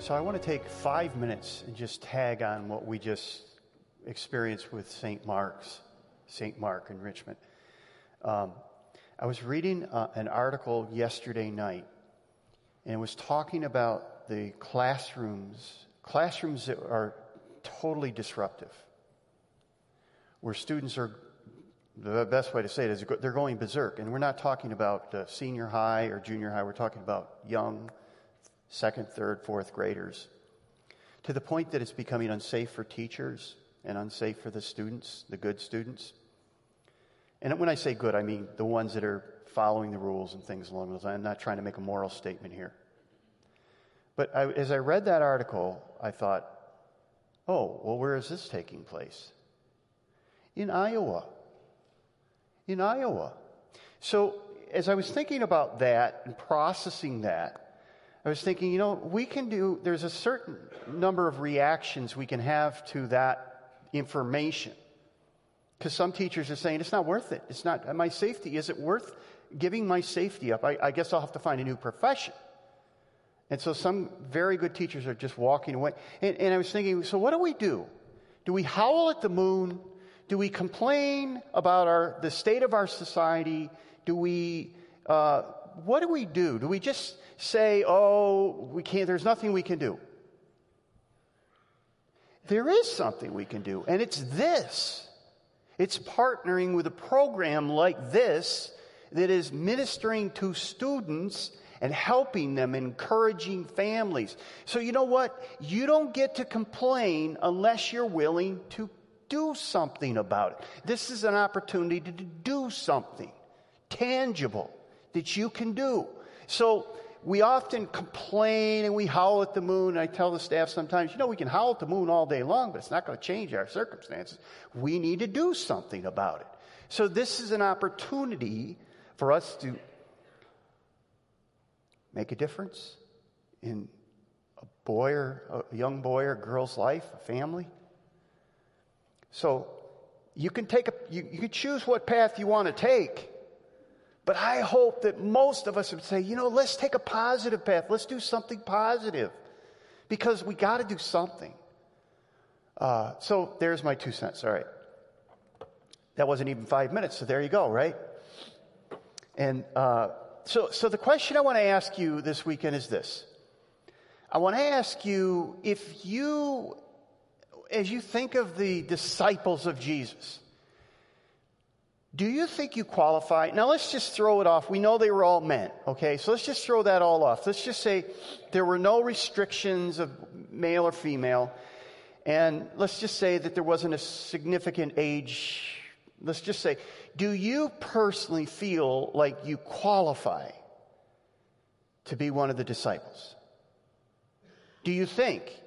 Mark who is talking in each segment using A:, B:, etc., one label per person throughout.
A: So I want to take five minutes and just tag on what we just experienced with St. Mark's, St. Mark in Richmond. Um, I was reading uh, an article yesterday night, and it was talking about the classrooms, classrooms that are totally disruptive, where students are, the best way to say it is they're going berserk. And we're not talking about uh, senior high or junior high, we're talking about young, second, third, fourth graders, to the point that it's becoming unsafe for teachers and unsafe for the students, the good students. And when I say good, I mean the ones that are following the rules and things along those lines. I'm not trying to make a moral statement here. But I, as I read that article, I thought, oh, well, where is this taking place? In Iowa. In Iowa. So as I was thinking about that and processing that, I was thinking, you know, we can do, there's a certain number of reactions we can have to that information. Because some teachers are saying, it's not worth it. It's not, my safety, is it worth giving my safety up? I, I guess I'll have to find a new profession. And so some very good teachers are just walking away. And, and I was thinking, so what do we do? Do we howl at the moon? Do we complain about our, the state of our society? Do we, uh, what do we do? Do we just say, oh, we can't, there's nothing we can do. There is something we can do, and it's this. It's partnering with a program like this that is ministering to students and helping them, encouraging families. So, you know what? You don't get to complain unless you're willing to do something about it. This is an opportunity to do something tangible that you can do. So, we often complain and we howl at the moon. I tell the staff sometimes, you know, we can howl at the moon all day long, but it's not going to change our circumstances. We need to do something about it. So this is an opportunity for us to make a difference in a boy or a young boy or girl's life, a family. So you can take a, you, you can choose what path you want to take. But I hope that most of us would say, you know, let's take a positive path. Let's do something positive because we got to do something. Uh, so there's my two cents. All right. That wasn't even five minutes, so there you go, right? And uh, so, so the question I want to ask you this weekend is this. I want to ask you if you, as you think of the disciples of Jesus, do you think you qualify? Now let's just throw it off. We know they were all men, okay? So let's just throw that all off. Let's just say there were no restrictions of male or female. And let's just say that there wasn't a significant age. Let's just say, do you personally feel like you qualify to be one of the disciples? Do you think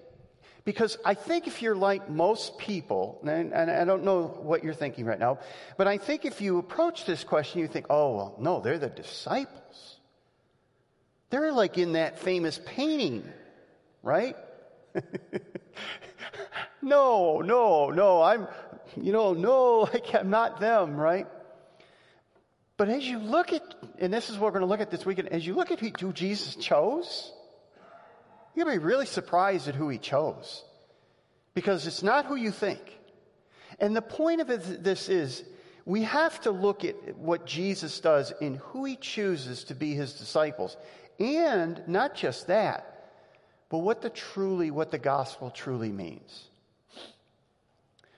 A: because I think if you're like most people, and, and, I don't know what you're thinking right now, but I think if you approach this question, you think, oh, well, no, they're the disciples. They're like in that famous painting, right? no, no, no, I'm, you know, no, I'm not them, right? But as you look at, and this is what we're going to look at this weekend, as you look at who Jesus chose, to be really surprised at who he chose because it's not who you think. And the point of this is we have to look at what Jesus does in who he chooses to be his disciples. And not just that, but what the truly, what the gospel truly means.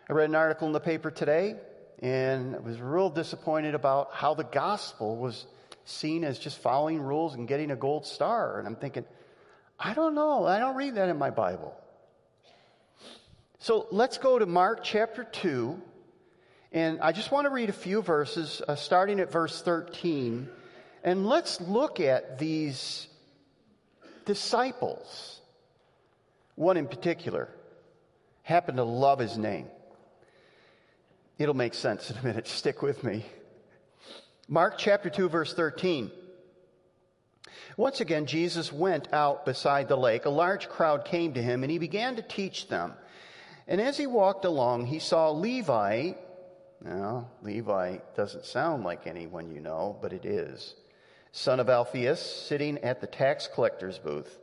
A: I read an article in the paper today and I was real disappointed about how the gospel was seen as just following rules and getting a gold star. And I'm thinking, I don't know. I don't read that in my Bible. So let's go to Mark chapter 2. And I just want to read a few verses, uh, starting at verse 13. And let's look at these disciples. One in particular happened to love his name. It'll make sense in a minute. Stick with me. Mark chapter 2, verse 13. Once again, Jesus went out beside the lake. A large crowd came to him, and he began to teach them. And as he walked along, he saw Levi. Now, Levi doesn't sound like anyone you know, but it is. Son of Alphaeus, sitting at the tax collector's booth.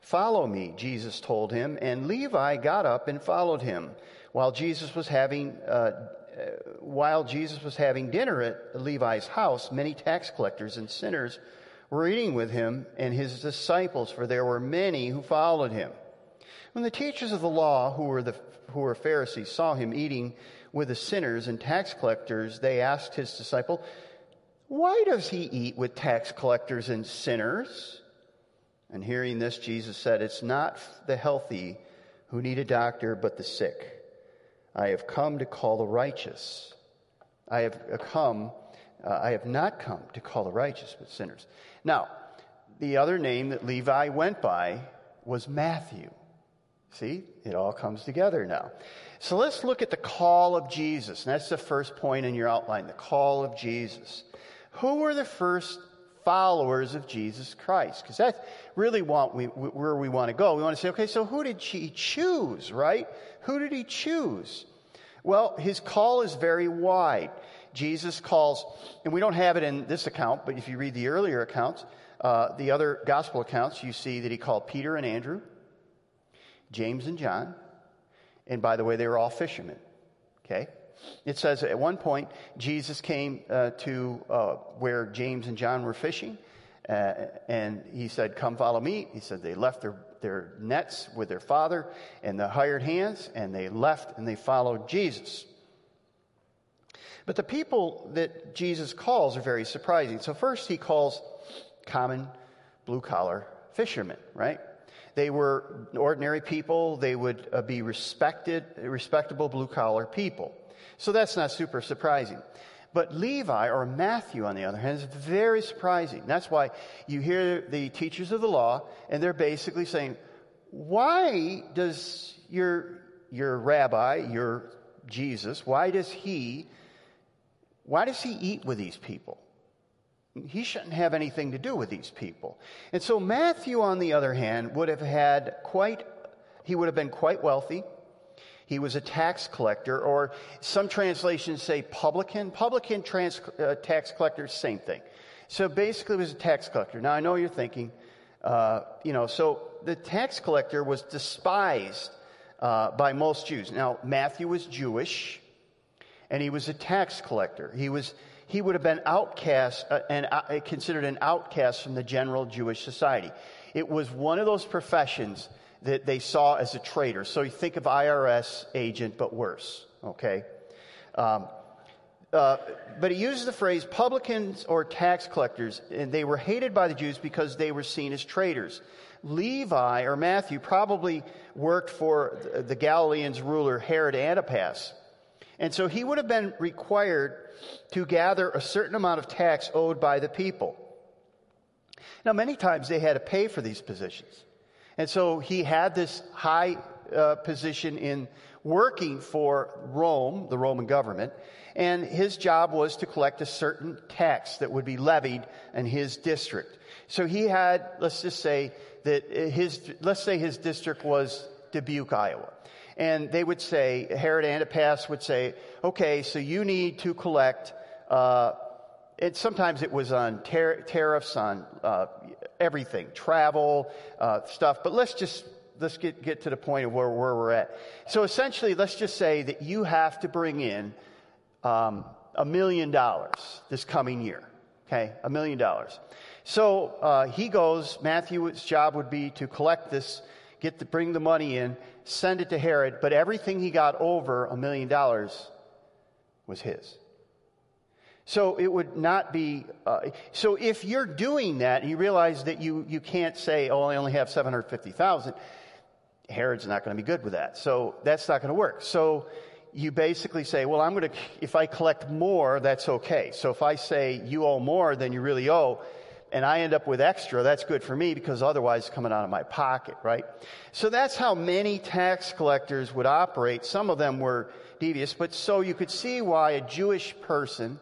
A: Follow me, Jesus told him, and Levi got up and followed him. While Jesus was having uh, uh, while Jesus was having dinner at Levi's house, many tax collectors and sinners were eating with him and his disciples, for there were many who followed him. When the teachers of the law, who were, the, who were Pharisees, saw him eating with the sinners and tax collectors, they asked his disciple, Why does he eat with tax collectors and sinners? And hearing this, Jesus said, It's not the healthy who need a doctor, but the sick. I have come to call the righteous. I have come, uh, I have not come to call the righteous, but sinners. Now, the other name that Levi went by was Matthew. See, it all comes together now. So let's look at the call of Jesus. And that's the first point in your outline the call of Jesus. Who were the first followers of Jesus Christ? Because that's really what we, where we want to go. We want to say, okay, so who did he choose, right? Who did he choose? Well, his call is very wide. Jesus calls, and we don't have it in this account, but if you read the earlier accounts, uh, the other gospel accounts, you see that he called Peter and Andrew, James and John, and by the way, they were all fishermen. Okay? It says at one point, Jesus came uh, to uh, where James and John were fishing, uh, and he said, Come follow me. He said they left their, their nets with their father and the hired hands, and they left and they followed Jesus. But the people that Jesus calls are very surprising. So, first, he calls common blue collar fishermen, right? They were ordinary people. They would uh, be respected, respectable blue collar people. So that's not super surprising. But Levi or Matthew, on the other hand, is very surprising. That's why you hear the teachers of the law, and they're basically saying, why does your, your rabbi, your Jesus, why does he, why does he eat with these people? He shouldn't have anything to do with these people. And so Matthew, on the other hand, would have had quite, he would have been quite wealthy. He was a tax collector, or some translations say publican. Publican, trans, uh, tax collector, same thing. So basically, was a tax collector. Now, I know you're thinking, uh, you know, so the tax collector was despised uh, by most Jews. Now, Matthew was Jewish, and he was a tax collector. He was he would have been outcast uh, and uh, considered an outcast from the general Jewish society. It was one of those professions that they saw as a traitor. So you think of IRS agent, but worse, okay? Um, uh, but he uses the phrase publicans or tax collectors, and they were hated by the Jews because they were seen as traitors. Levi or Matthew probably worked for the Galileans ruler Herod Antipas. And so he would have been required to gather a certain amount of tax owed by the people. Now, many times they had to pay for these positions. And so he had this high uh, position in working for Rome, the Roman government, and his job was to collect a certain tax that would be levied in his district. So he had, let's just say that his, let's say his district was Dubuque, Iowa. And they would say, Herod Antipas would say, okay, so you need to collect, uh, sometimes it was on tar- tariffs on uh, everything, travel, uh, stuff. But let's just let's get, get to the point of where, where we're at. So essentially, let's just say that you have to bring in um, a million dollars this coming year. Okay, a million dollars. So uh, he goes. Matthew's job would be to collect this, get the, bring the money in, send it to Herod. But everything he got over a million dollars was his. So it would not be. Uh, so if you're doing that and you realize that you, you can't say, oh, I only have 750,000, Herod's not going to be good with that. So that's not going to work. So you basically say, well, I'm going to, if I collect more, that's okay. So if I say you owe more than you really owe, and I end up with extra, that's good for me because otherwise it's coming out of my pocket, right? So that's how many tax collectors would operate. Some of them were devious, but so you could see why a Jewish person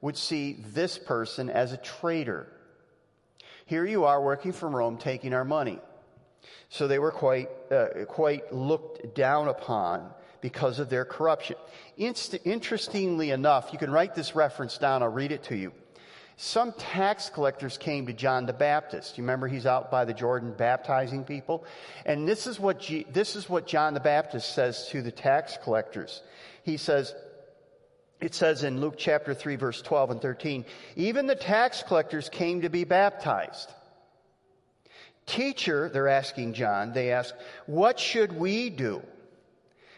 A: would see this person as a traitor. Here you are working from Rome, taking our money. So they were quite, uh, quite looked down upon because of their corruption. Inst- interestingly enough, you can write this reference down, I'll read it to you. Some tax collectors came to John the Baptist. You remember he's out by the Jordan baptizing people? And this is what, G- this is what John the Baptist says to the tax collectors. He says, it says in Luke chapter 3 verse 12 and 13, even the tax collectors came to be baptized. Teacher, they're asking John, they ask, what should we do?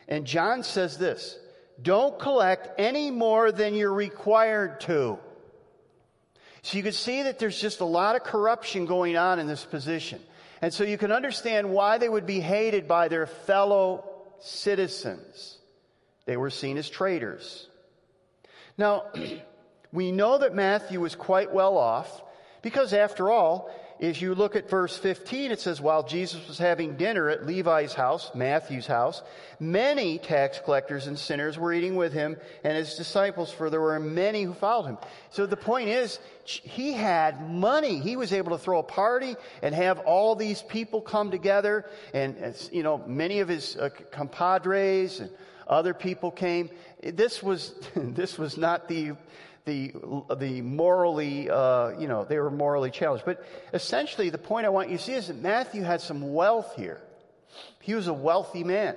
A: And John says this, don't collect any more than you're required to. So you can see that there's just a lot of corruption going on in this position. And so you can understand why they would be hated by their fellow citizens. They were seen as traitors. Now, we know that Matthew was quite well off because after all, if you look at verse 15, it says, while Jesus was having dinner at Levi's house, Matthew's house, many tax collectors and sinners were eating with him and his disciples, for there were many who followed him. So the point is, he had money. He was able to throw a party and have all these people come together. And, you know, many of his uh, compadres and other people came. This was, this was not the the, the morally, uh, you know, they were morally challenged. But essentially, the point I want you to see is that Matthew had some wealth here. He was a wealthy man.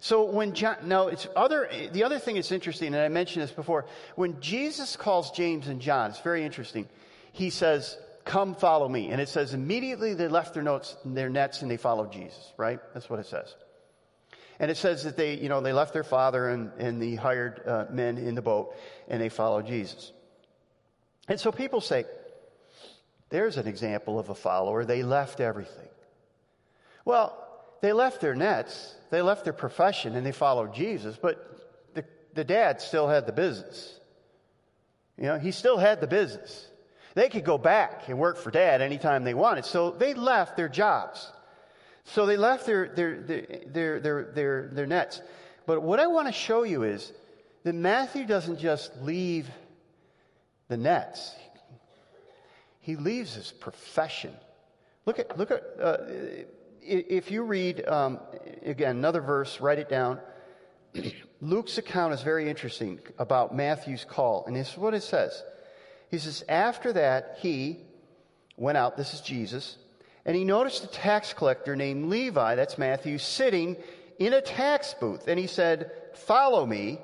A: So when John, now it's other, the other thing that's interesting, and I mentioned this before, when Jesus calls James and John, it's very interesting. He says, come follow me. And it says immediately they left their notes, and their nets and they followed Jesus, right? That's what it says. And it says that they, you know, they left their father and, and the hired uh, men in the boat and they followed Jesus. And so people say, there's an example of a follower. They left everything. Well, they left their nets, they left their profession, and they followed Jesus, but the, the dad still had the business. You know, he still had the business. They could go back and work for dad anytime they wanted. So they left their jobs. So they left their, their, their, their, their, their, nets. But what I want to show you is that Matthew doesn't just leave the nets, he leaves his profession. Look at, look at, uh, if you read, um, again, another verse, write it down. Luke's account is very interesting about Matthew's call, and this is what it says. He says, After that, he went out, this is Jesus, and he noticed a tax collector named Levi, that's Matthew, sitting in a tax booth. And he said, Follow me.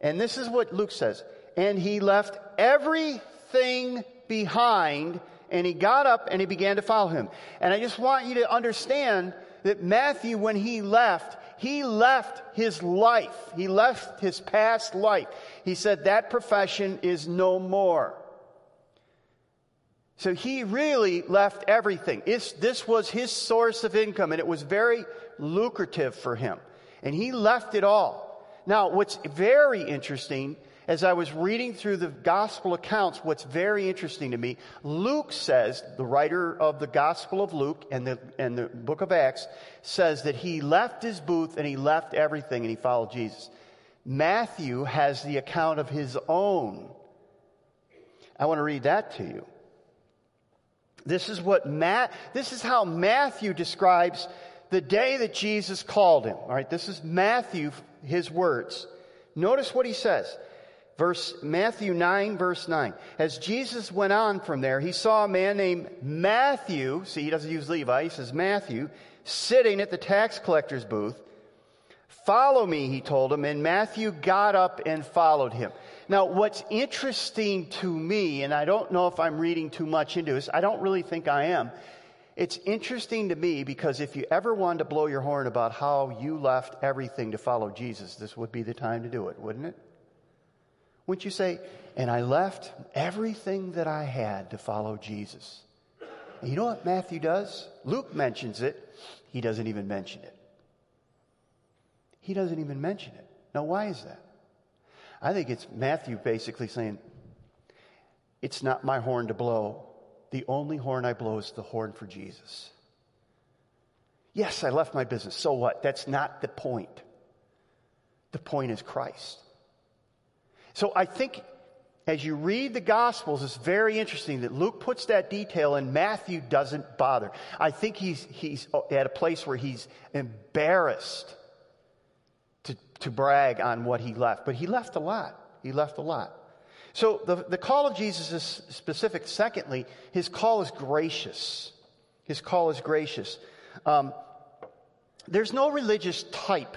A: And this is what Luke says. And he left everything behind and he got up and he began to follow him. And I just want you to understand that Matthew, when he left, he left his life. He left his past life. He said, That profession is no more. So he really left everything. It's, this was his source of income, and it was very lucrative for him. And he left it all. Now, what's very interesting, as I was reading through the gospel accounts, what's very interesting to me, Luke says, the writer of the gospel of Luke and the, and the book of Acts, says that he left his booth and he left everything and he followed Jesus. Matthew has the account of his own. I want to read that to you. This is what Matt, this is how Matthew describes the day that Jesus called him. All right, this is Matthew, his words. Notice what he says. Verse, Matthew 9, verse 9. As Jesus went on from there, he saw a man named Matthew. See, he doesn't use Levi, he says Matthew, sitting at the tax collector's booth. Follow me, he told him, and Matthew got up and followed him. Now, what's interesting to me, and I don't know if I'm reading too much into this, I don't really think I am. It's interesting to me because if you ever wanted to blow your horn about how you left everything to follow Jesus, this would be the time to do it, wouldn't it? Wouldn't you say, and I left everything that I had to follow Jesus? And you know what Matthew does? Luke mentions it. He doesn't even mention it. He doesn't even mention it. Now, why is that? I think it's Matthew basically saying, It's not my horn to blow. The only horn I blow is the horn for Jesus. Yes, I left my business. So what? That's not the point. The point is Christ. So I think as you read the Gospels, it's very interesting that Luke puts that detail and Matthew doesn't bother. I think he's, he's at a place where he's embarrassed to, brag on what he left, but he left a lot. He left a lot. So the, the call of Jesus is specific. Secondly, his call is gracious. His call is gracious. Um, there's no religious type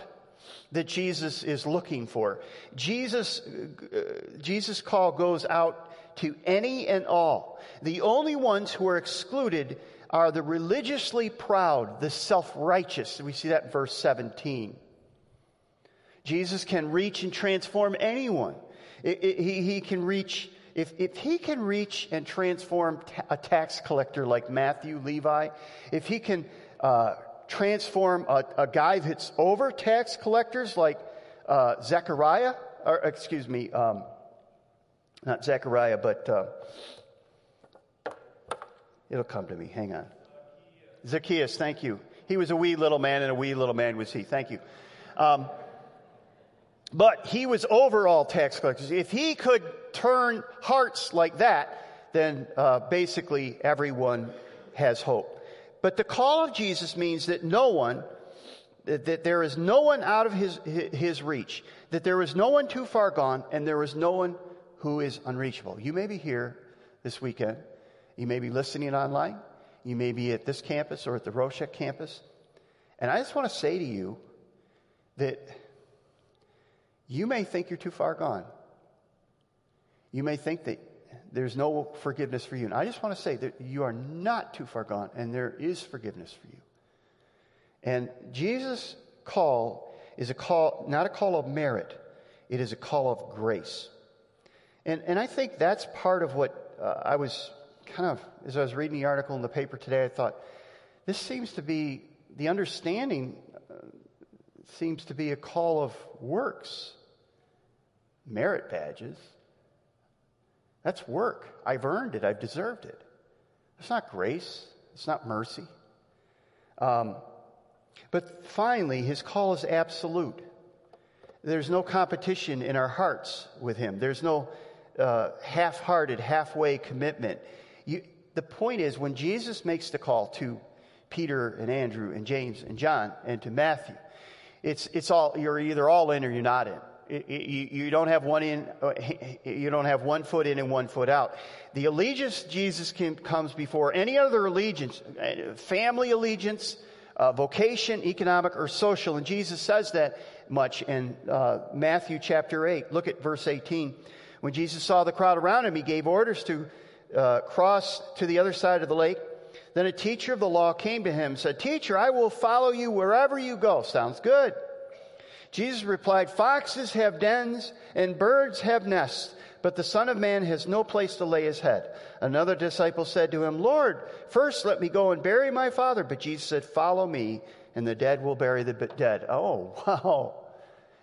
A: that Jesus is looking for. Jesus, uh, Jesus' call goes out to any and all. The only ones who are excluded are the religiously proud, the self righteous. We see that in verse 17. Jesus can reach and transform anyone. It, it, he, he can reach, if, if he can reach and transform a tax collector like Matthew, Levi, if he can uh, transform a, a, guy that's over tax collectors like uh, Zechariah, or excuse me, um, not Zechariah, but uh, it'll come to me. Hang on. Zacchaeus, thank you. He was a wee little man, and a wee little man was he. Thank you. Um, but he was over all tax collectors. If he could turn hearts like that, then uh, basically everyone has hope. But the call of Jesus means that no one, that, that there is no one out of his, his reach, that there is no one too far gone, and there is no one who is unreachable. You may be here this weekend. You may be listening online. You may be at this campus or at the Roshek campus. And I just want to say to you that you may think you're too far gone. You may think that there's no forgiveness for you. And I just want to say that you are not too far gone, and there is forgiveness for you. And Jesus' call is a call, not a call of merit, it is a call of grace. And, and I think that's part of what uh, I was kind of, as I was reading the article in the paper today, I thought, this seems to be, the understanding uh, seems to be a call of works merit badges. That's work. I've earned it. I've deserved it. It's not grace. It's not mercy. Um, but finally, his call is absolute. There's no competition in our hearts with him. There's no uh, half-hearted, halfway commitment. You, the point is, when Jesus makes the call to Peter and Andrew and James and John and to Matthew, it's, it's all, you're either all in or you're not in you don't have one in, uh, you don't have one foot in and one foot out. The allegiance Jesus can, comes before any other allegiance, uh, family allegiance, uh, vocation, economic, or social. And Jesus says that much in uh, Matthew chapter 8. Look at verse 18. When Jesus saw the crowd around him, he gave orders to uh, cross to the other side of the lake. Then a teacher of the law came to him and said, Teacher, I will follow you wherever you go. Sounds good. Jesus replied, Foxes have dens and birds have nests, but the Son of Man has no place to lay his head. Another disciple said to him, Lord, first let me go and bury my father. But Jesus said, Follow me, and the dead will bury the dead. Oh, wow.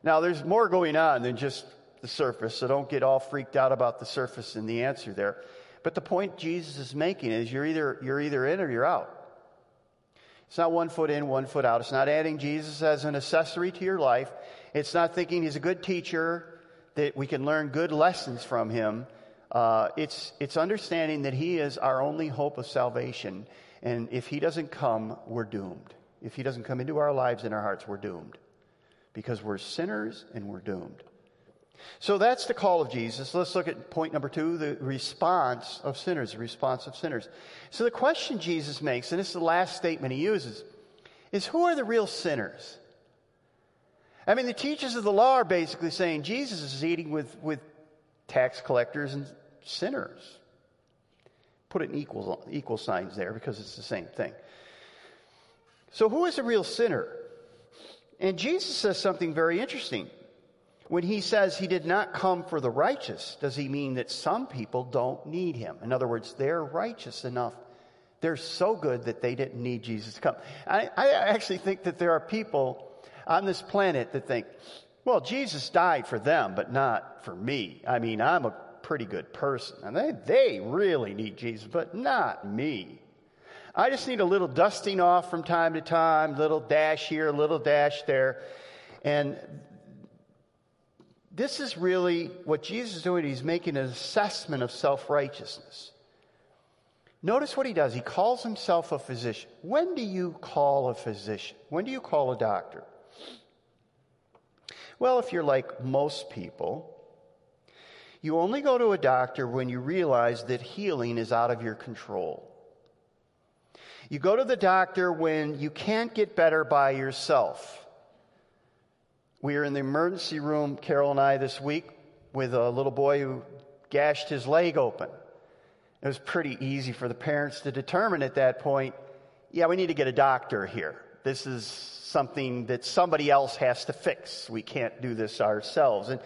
A: Now there's more going on than just the surface, so don't get all freaked out about the surface and the answer there. But the point Jesus is making is you're either, you're either in or you're out. It's not one foot in, one foot out. It's not adding Jesus as an accessory to your life. It's not thinking he's a good teacher, that we can learn good lessons from him. Uh, it's, it's understanding that he is our only hope of salvation. And if he doesn't come, we're doomed. If he doesn't come into our lives and our hearts, we're doomed. Because we're sinners and we're doomed. So that's the call of Jesus. Let's look at point number two the response of sinners. The response of sinners. So the question Jesus makes, and this is the last statement he uses, is who are the real sinners? I mean, the teachers of the law are basically saying Jesus is eating with, with tax collectors and sinners. Put it in equal, equal signs there because it's the same thing. So, who is the real sinner? And Jesus says something very interesting. When he says he did not come for the righteous, does he mean that some people don't need him? In other words, they're righteous enough. They're so good that they didn't need Jesus to come. I, I actually think that there are people on this planet that think, well, Jesus died for them, but not for me. I mean, I'm a pretty good person. And they, they really need Jesus, but not me. I just need a little dusting off from time to time, a little dash here, a little dash there. And this is really what Jesus is doing. He's making an assessment of self righteousness. Notice what he does. He calls himself a physician. When do you call a physician? When do you call a doctor? Well, if you're like most people, You only go to a doctor when you realize that healing is out of your control. You go to the doctor when you can't get better by yourself. We were in the emergency room, Carol and I, this week with a little boy who gashed his leg open. It was pretty easy for the parents to determine at that point yeah, we need to get a doctor here. This is something that somebody else has to fix. We can't do this ourselves. And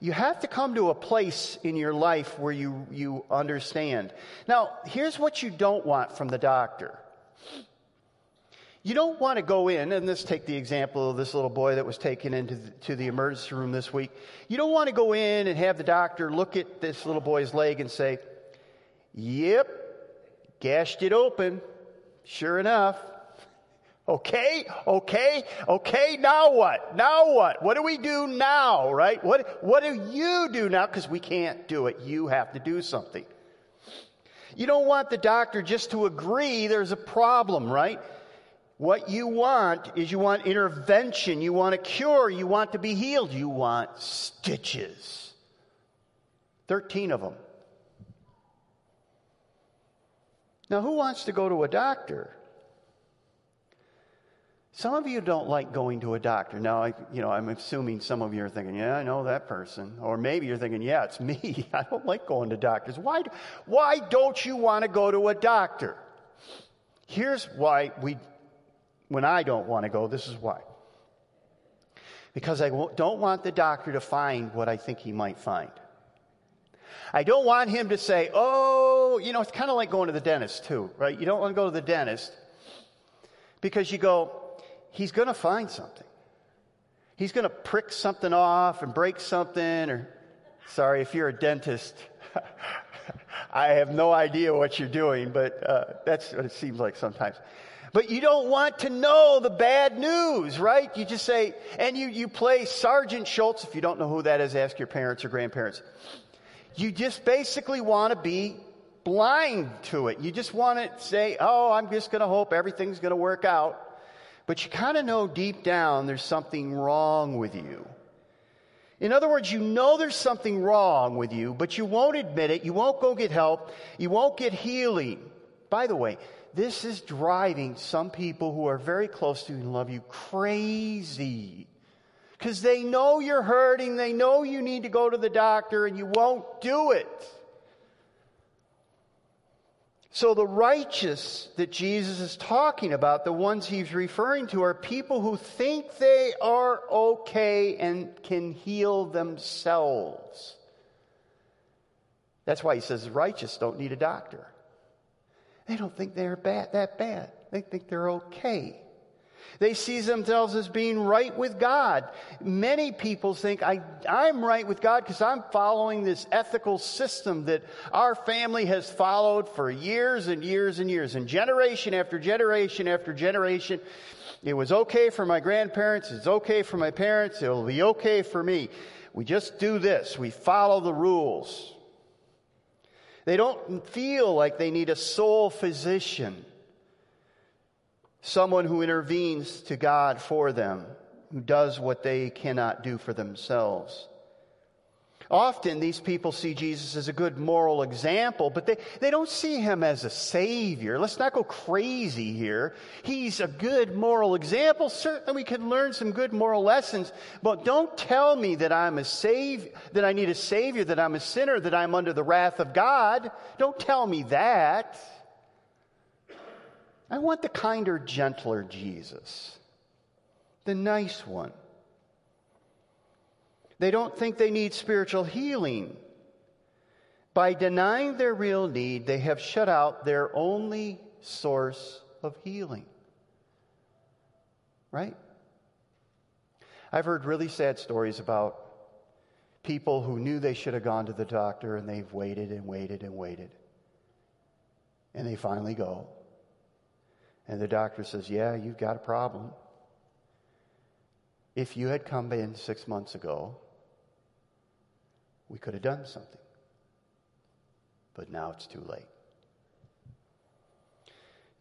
A: you have to come to a place in your life where you, you understand. Now, here's what you don't want from the doctor. You don't want to go in, and let's take the example of this little boy that was taken into the, to the emergency room this week. You don't want to go in and have the doctor look at this little boy's leg and say, Yep, gashed it open. Sure enough. Okay, okay, okay, now what? Now what? What do we do now, right? What, what do you do now? Because we can't do it. You have to do something. You don't want the doctor just to agree there's a problem, right? What you want is you want intervention, you want a cure, you want to be healed, you want stitches. 13 of them. Now, who wants to go to a doctor? Some of you don't like going to a doctor. Now, I, you know, I'm assuming some of you are thinking, yeah, I know that person. Or maybe you're thinking, yeah, it's me. I don't like going to doctors. Why, why don't you want to go to a doctor? Here's why we, when I don't want to go, this is why. Because I don't want the doctor to find what I think he might find. I don't want him to say, oh, you know, it's kind of like going to the dentist too, right? You don't want to go to the dentist because you go, he's going to find something. He's going to prick something off and break something, or, sorry, if you're a dentist, I have no idea what you're doing, but uh, that's what it seems like sometimes. But you don't want to know the bad news, right? You just say, and you, you play Sergeant Schultz. If you don't know who that is, ask your parents or grandparents. You just basically want to be blind to it. You just want to say, oh, I'm just going to hope everything's going to work out. But you kind of know deep down there's something wrong with you. In other words, you know there's something wrong with you, but you won't admit it. You won't go get help. You won't get healing. By the way, this is driving some people who are very close to you and love you crazy. Because they know you're hurting, they know you need to go to the doctor, and you won't do it. So, the righteous that Jesus is talking about, the ones he's referring to, are people who think they are okay and can heal themselves. That's why he says righteous don't need a doctor. They don't think they're bad, that bad. They think they're okay. They see themselves as being right with God. Many people think I, am right with God because I'm following this ethical system that our family has followed for years and years and years. And generation after generation after generation, it was okay for my grandparents. It's okay for my parents. It'll be okay for me. We just do this. We follow the rules. They don't feel like they need a soul physician, someone who intervenes to God for them, who does what they cannot do for themselves. Often these people see Jesus as a good moral example, but they, they don't see him as a savior. Let's not go crazy here. He's a good moral example. Certainly we can learn some good moral lessons, but don't tell me that I'm a save, that I need a savior, that I'm a sinner, that I'm under the wrath of God. Don't tell me that. I want the kinder, gentler Jesus, the nice one they don't think they need spiritual healing. By denying their real need, they have shut out their only source of healing. Right? I've heard really sad stories about people who knew they should have gone to the doctor and they've waited and waited and waited. And they finally go. And the doctor says, Yeah, you've got a problem. If you had come in six months ago, we could have done something. But now it's too late.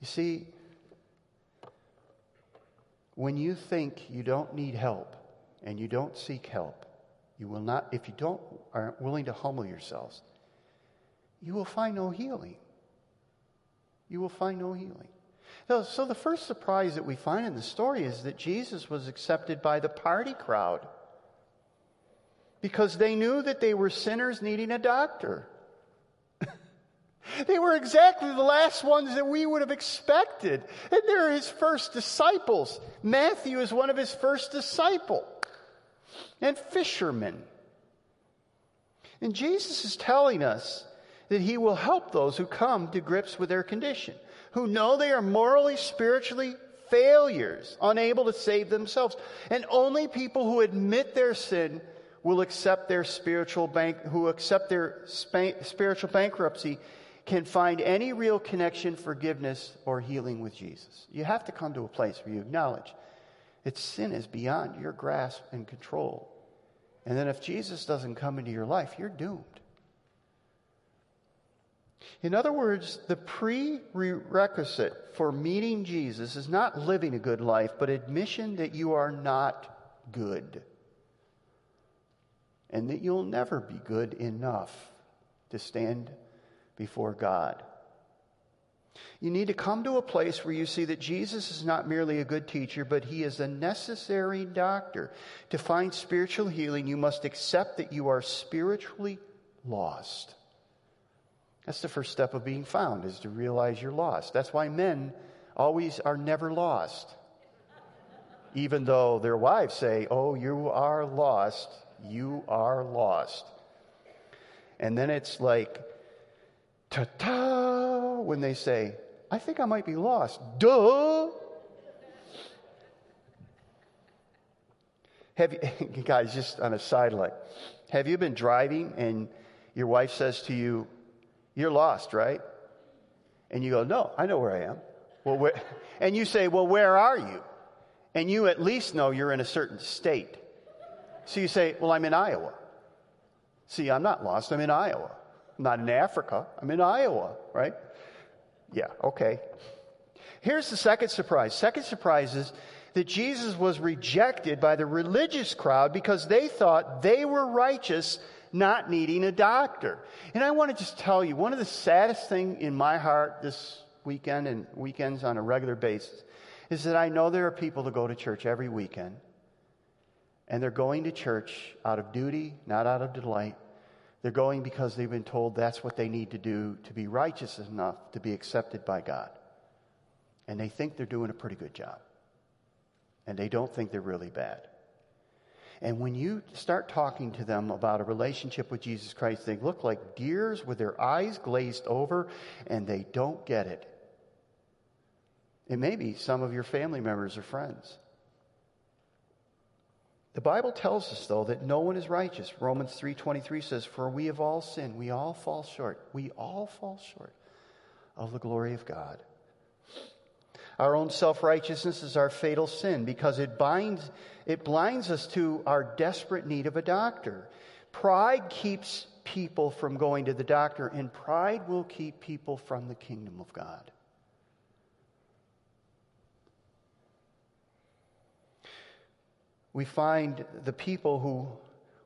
A: You see, when you think you don't need help and you don't seek help, you will not, if you don't aren't willing to humble yourselves, you will find no healing. You will find no healing. So, the first surprise that we find in the story is that Jesus was accepted by the party crowd because they knew that they were sinners needing a doctor. they were exactly the last ones that we would have expected. And they're his first disciples. Matthew is one of his first disciples and fishermen. And Jesus is telling us that he will help those who come to grips with their condition, who know they are morally, spiritually failures, unable to save themselves. And only people who admit their sin will accept their spiritual bank, who accept their spiritual bankruptcy can find any real connection, forgiveness, or healing with Jesus. You have to come to a place where you acknowledge that sin is beyond your grasp and control. And then if Jesus doesn't come into your life, you're doomed. In other words, the prerequisite for meeting Jesus is not living a good life, but admission that you are not good. And that you'll never be good enough to stand before God. You need to come to a place where you see that Jesus is not merely a good teacher, but he is a necessary doctor. To find spiritual healing, you must accept that you are spiritually lost. That's the first step of being found, is to realize you're lost. That's why men always are never lost. Even though their wives say, Oh, you are lost, you are lost. And then it's like, ta ta, when they say, I think I might be lost. Duh. Have you, guys, just on a sideline, have you been driving and your wife says to you, You're lost, right? And you go, No, I know where I am. Well, where, and you say, Well, where are you? And you at least know you're in a certain state. So you say, Well, I'm in Iowa. See, I'm not lost, I'm in Iowa. I'm not in Africa, I'm in Iowa, right? Yeah, okay. Here's the second surprise. Second surprise is that Jesus was rejected by the religious crowd because they thought they were righteous, not needing a doctor. And I want to just tell you, one of the saddest things in my heart this weekend and weekends on a regular basis is that I know there are people that go to church every weekend and they're going to church out of duty, not out of delight. They're going because they've been told that's what they need to do to be righteous enough to be accepted by God. And they think they're doing a pretty good job. And they don't think they're really bad. And when you start talking to them about a relationship with Jesus Christ, they look like deers with their eyes glazed over and they don't get it. It may be some of your family members or friends. The Bible tells us though that no one is righteous. Romans 3:23 says, "For we have all sinned, we all fall short. We all fall short of the glory of God." Our own self-righteousness is our fatal sin because it binds it blinds us to our desperate need of a doctor. Pride keeps people from going to the doctor and pride will keep people from the kingdom of God. We find the people who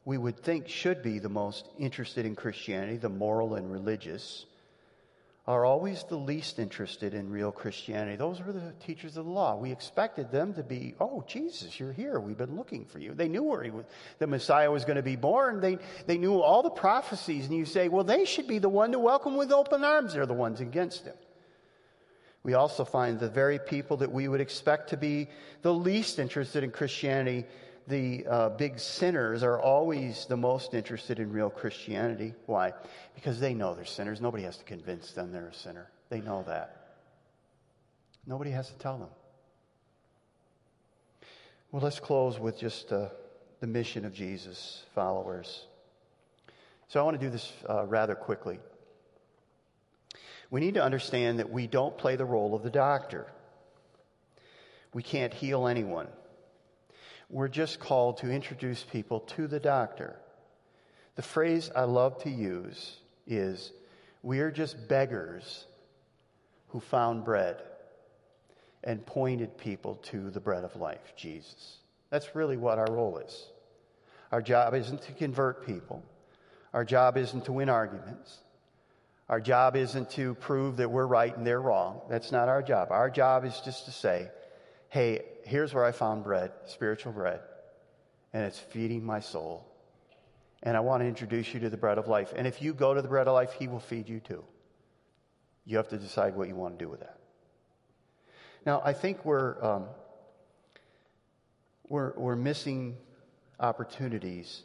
A: we would think should be the most interested in Christianity, the moral and religious, are always the least interested in real Christianity. Those were the teachers of the law. We expected them to be, oh, Jesus, you're here. We've been looking for you. They knew where he was, the Messiah was going to be born. They, they knew all the prophecies. And you say, well, they should be the one to welcome with open arms. They're the ones against him. We also find the very people that we would expect to be the least interested in Christianity, the uh, big sinners, are always the most interested in real Christianity. Why? Because they know they're sinners. Nobody has to convince them they're a sinner. They know that. Nobody has to tell them. Well, let's close with just uh, the mission of Jesus' followers. So I want to do this uh, rather quickly we need to understand that we don't play the role of the doctor. We can't heal anyone. We're just called to introduce people to the doctor. The phrase I love to use is we are just beggars who found bread and pointed people to the bread of life, Jesus. That's really what our role is. Our job isn't to convert people. Our job isn't to win arguments. Our job isn't to prove that we're right and they're wrong. That's not our job. Our job is just to say, hey, here's where I found bread, spiritual bread, and it's feeding my soul. And I want to introduce you to the bread of life. And if you go to the bread of life, He will feed you too. You have to decide what you want to do with that. Now, I think we're, um, we're, we're missing opportunities.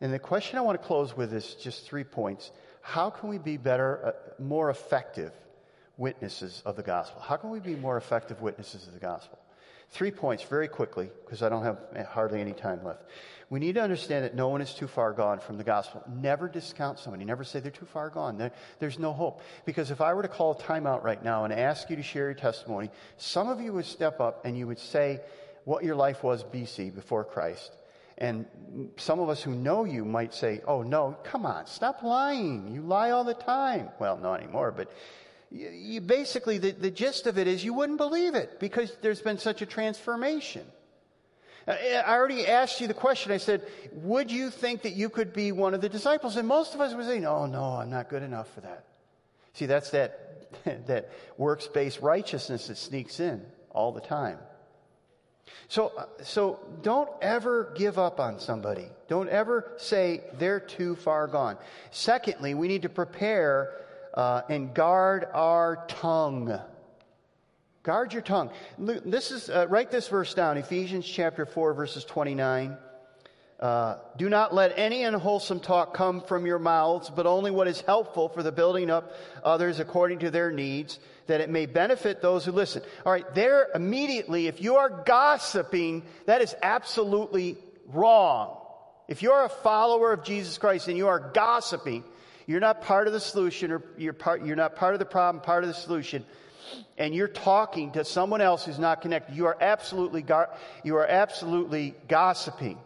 A: And the question I want to close with is just three points. How can we be better, uh, more effective witnesses of the gospel? How can we be more effective witnesses of the gospel? Three points very quickly, because I don't have hardly any time left. We need to understand that no one is too far gone from the gospel. Never discount somebody. Never say they're too far gone. There, there's no hope. Because if I were to call a timeout right now and ask you to share your testimony, some of you would step up and you would say what your life was BC, before Christ. And some of us who know you might say, oh, no, come on, stop lying. You lie all the time. Well, not anymore, but you, you basically, the, the gist of it is you wouldn't believe it because there's been such a transformation. Uh, I already asked you the question. I said, Would you think that you could be one of the disciples? And most of us would say, No, no, I'm not good enough for that. See, that's that, that works based righteousness that sneaks in all the time. So, uh, so don't ever give up on somebody. Don't ever say they're too far gone. Secondly, we need to prepare uh, and guard our tongue. Guard your tongue. This is, uh, write this verse down Ephesians chapter 4, verses 29. Uh, do not let any unwholesome talk come from your mouths, but only what is helpful for the building up others according to their needs, that it may benefit those who listen. All right, there immediately, if you are gossiping, that is absolutely wrong. If you're a follower of Jesus Christ and you are gossiping, you're not part of the solution or you're, part, you're not part of the problem, part of the solution and you're talking to someone else who's not connected, you are absolutely, you are absolutely gossiping.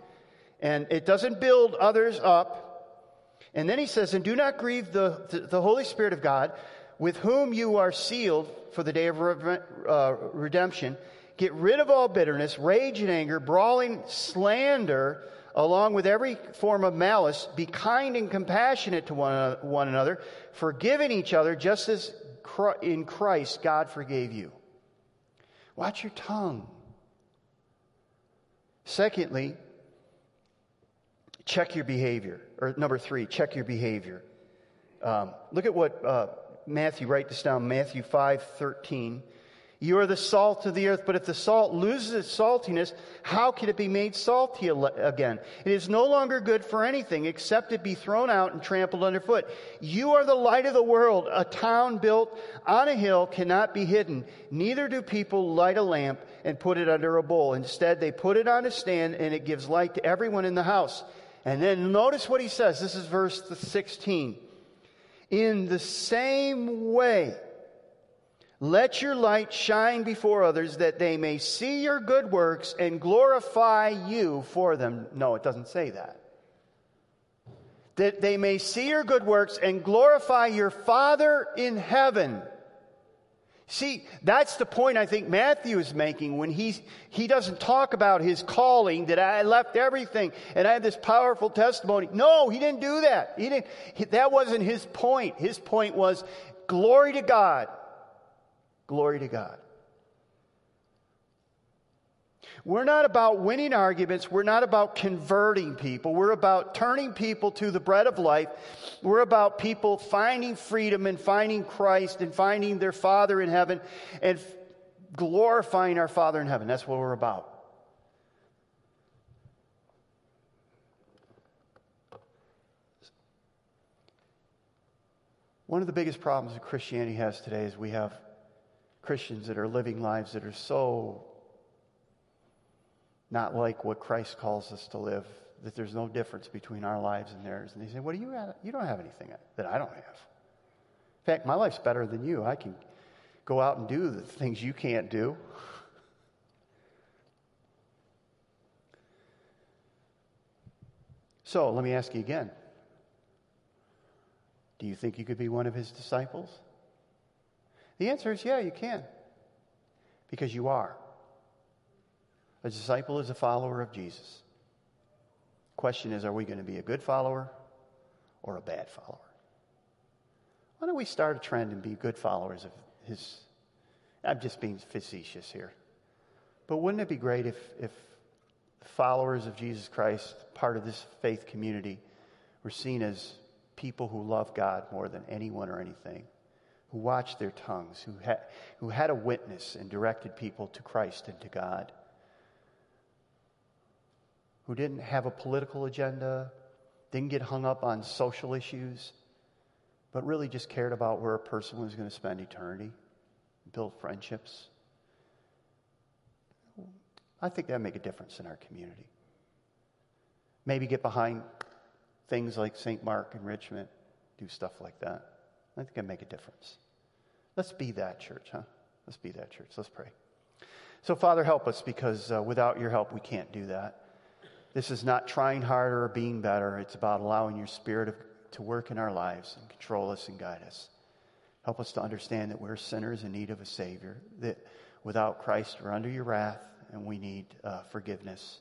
A: And it doesn't build others up. And then he says, and do not grieve the, the Holy Spirit of God, with whom you are sealed for the day of re- uh, redemption. Get rid of all bitterness, rage and anger, brawling, slander, along with every form of malice. Be kind and compassionate to one, one another, forgiving each other just as in Christ, God forgave you. Watch your tongue. Secondly, check your behavior. Or number three, check your behavior. Um, look at what uh, Matthew, write this down, Matthew 5 13. You are the salt of the earth, but if the salt loses its saltiness, how can it be made salty again? It is no longer good for anything except it be thrown out and trampled underfoot. You are the light of the world. A town built on a hill cannot be hidden. Neither do people light a lamp and put it under a bowl. Instead, they put it on a stand and it gives light to everyone in the house. And then notice what he says. This is verse 16. In the same way, let your light shine before others that they may see your good works and glorify you for them. No, it doesn't say that. That they may see your good works and glorify your Father in heaven. See, that's the point I think Matthew is making when he, he doesn't talk about his calling, that I left everything and I had this powerful testimony. No, he didn't do that. He didn't, that wasn't his point. His point was glory to God Glory to God. We're not about winning arguments. We're not about converting people. We're about turning people to the bread of life. We're about people finding freedom and finding Christ and finding their Father in heaven and glorifying our Father in heaven. That's what we're about. One of the biggest problems that Christianity has today is we have Christians that are living lives that are so not like what Christ calls us to live, that there's no difference between our lives and theirs. And they say, What do you have? You don't have anything that I don't have. In fact, my life's better than you. I can go out and do the things you can't do. So let me ask you again. Do you think you could be one of his disciples? The answer is yeah, you can. Because you are. A disciple is a follower of Jesus. Question is, are we going to be a good follower or a bad follower? Why don't we start a trend and be good followers of his? I'm just being facetious here. But wouldn't it be great if, if followers of Jesus Christ, part of this faith community, were seen as people who love God more than anyone or anything, who watched their tongues, who had, who had a witness and directed people to Christ and to God, who didn't have a political agenda, didn't get hung up on social issues, but really just cared about where a person was going to spend eternity, build friendships. I think that'd make a difference in our community. Maybe get behind things like St. Mark and Richmond, do stuff like that. I think it'd make a difference. Let's be that church, huh? Let's be that church. Let's pray. So, Father, help us because uh, without your help, we can't do that. This is not trying harder or being better. It's about allowing your Spirit of, to work in our lives and control us and guide us. Help us to understand that we're sinners in need of a Savior, that without Christ, we're under your wrath and we need uh, forgiveness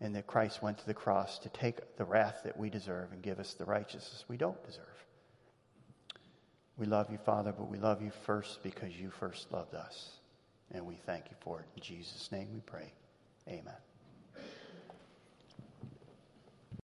A: and that Christ went to the cross to take the wrath that we deserve and give us the righteousness we don't deserve. We love you, Father, but we love you first because you first loved us. And we thank you for it. In Jesus' name we pray. Amen.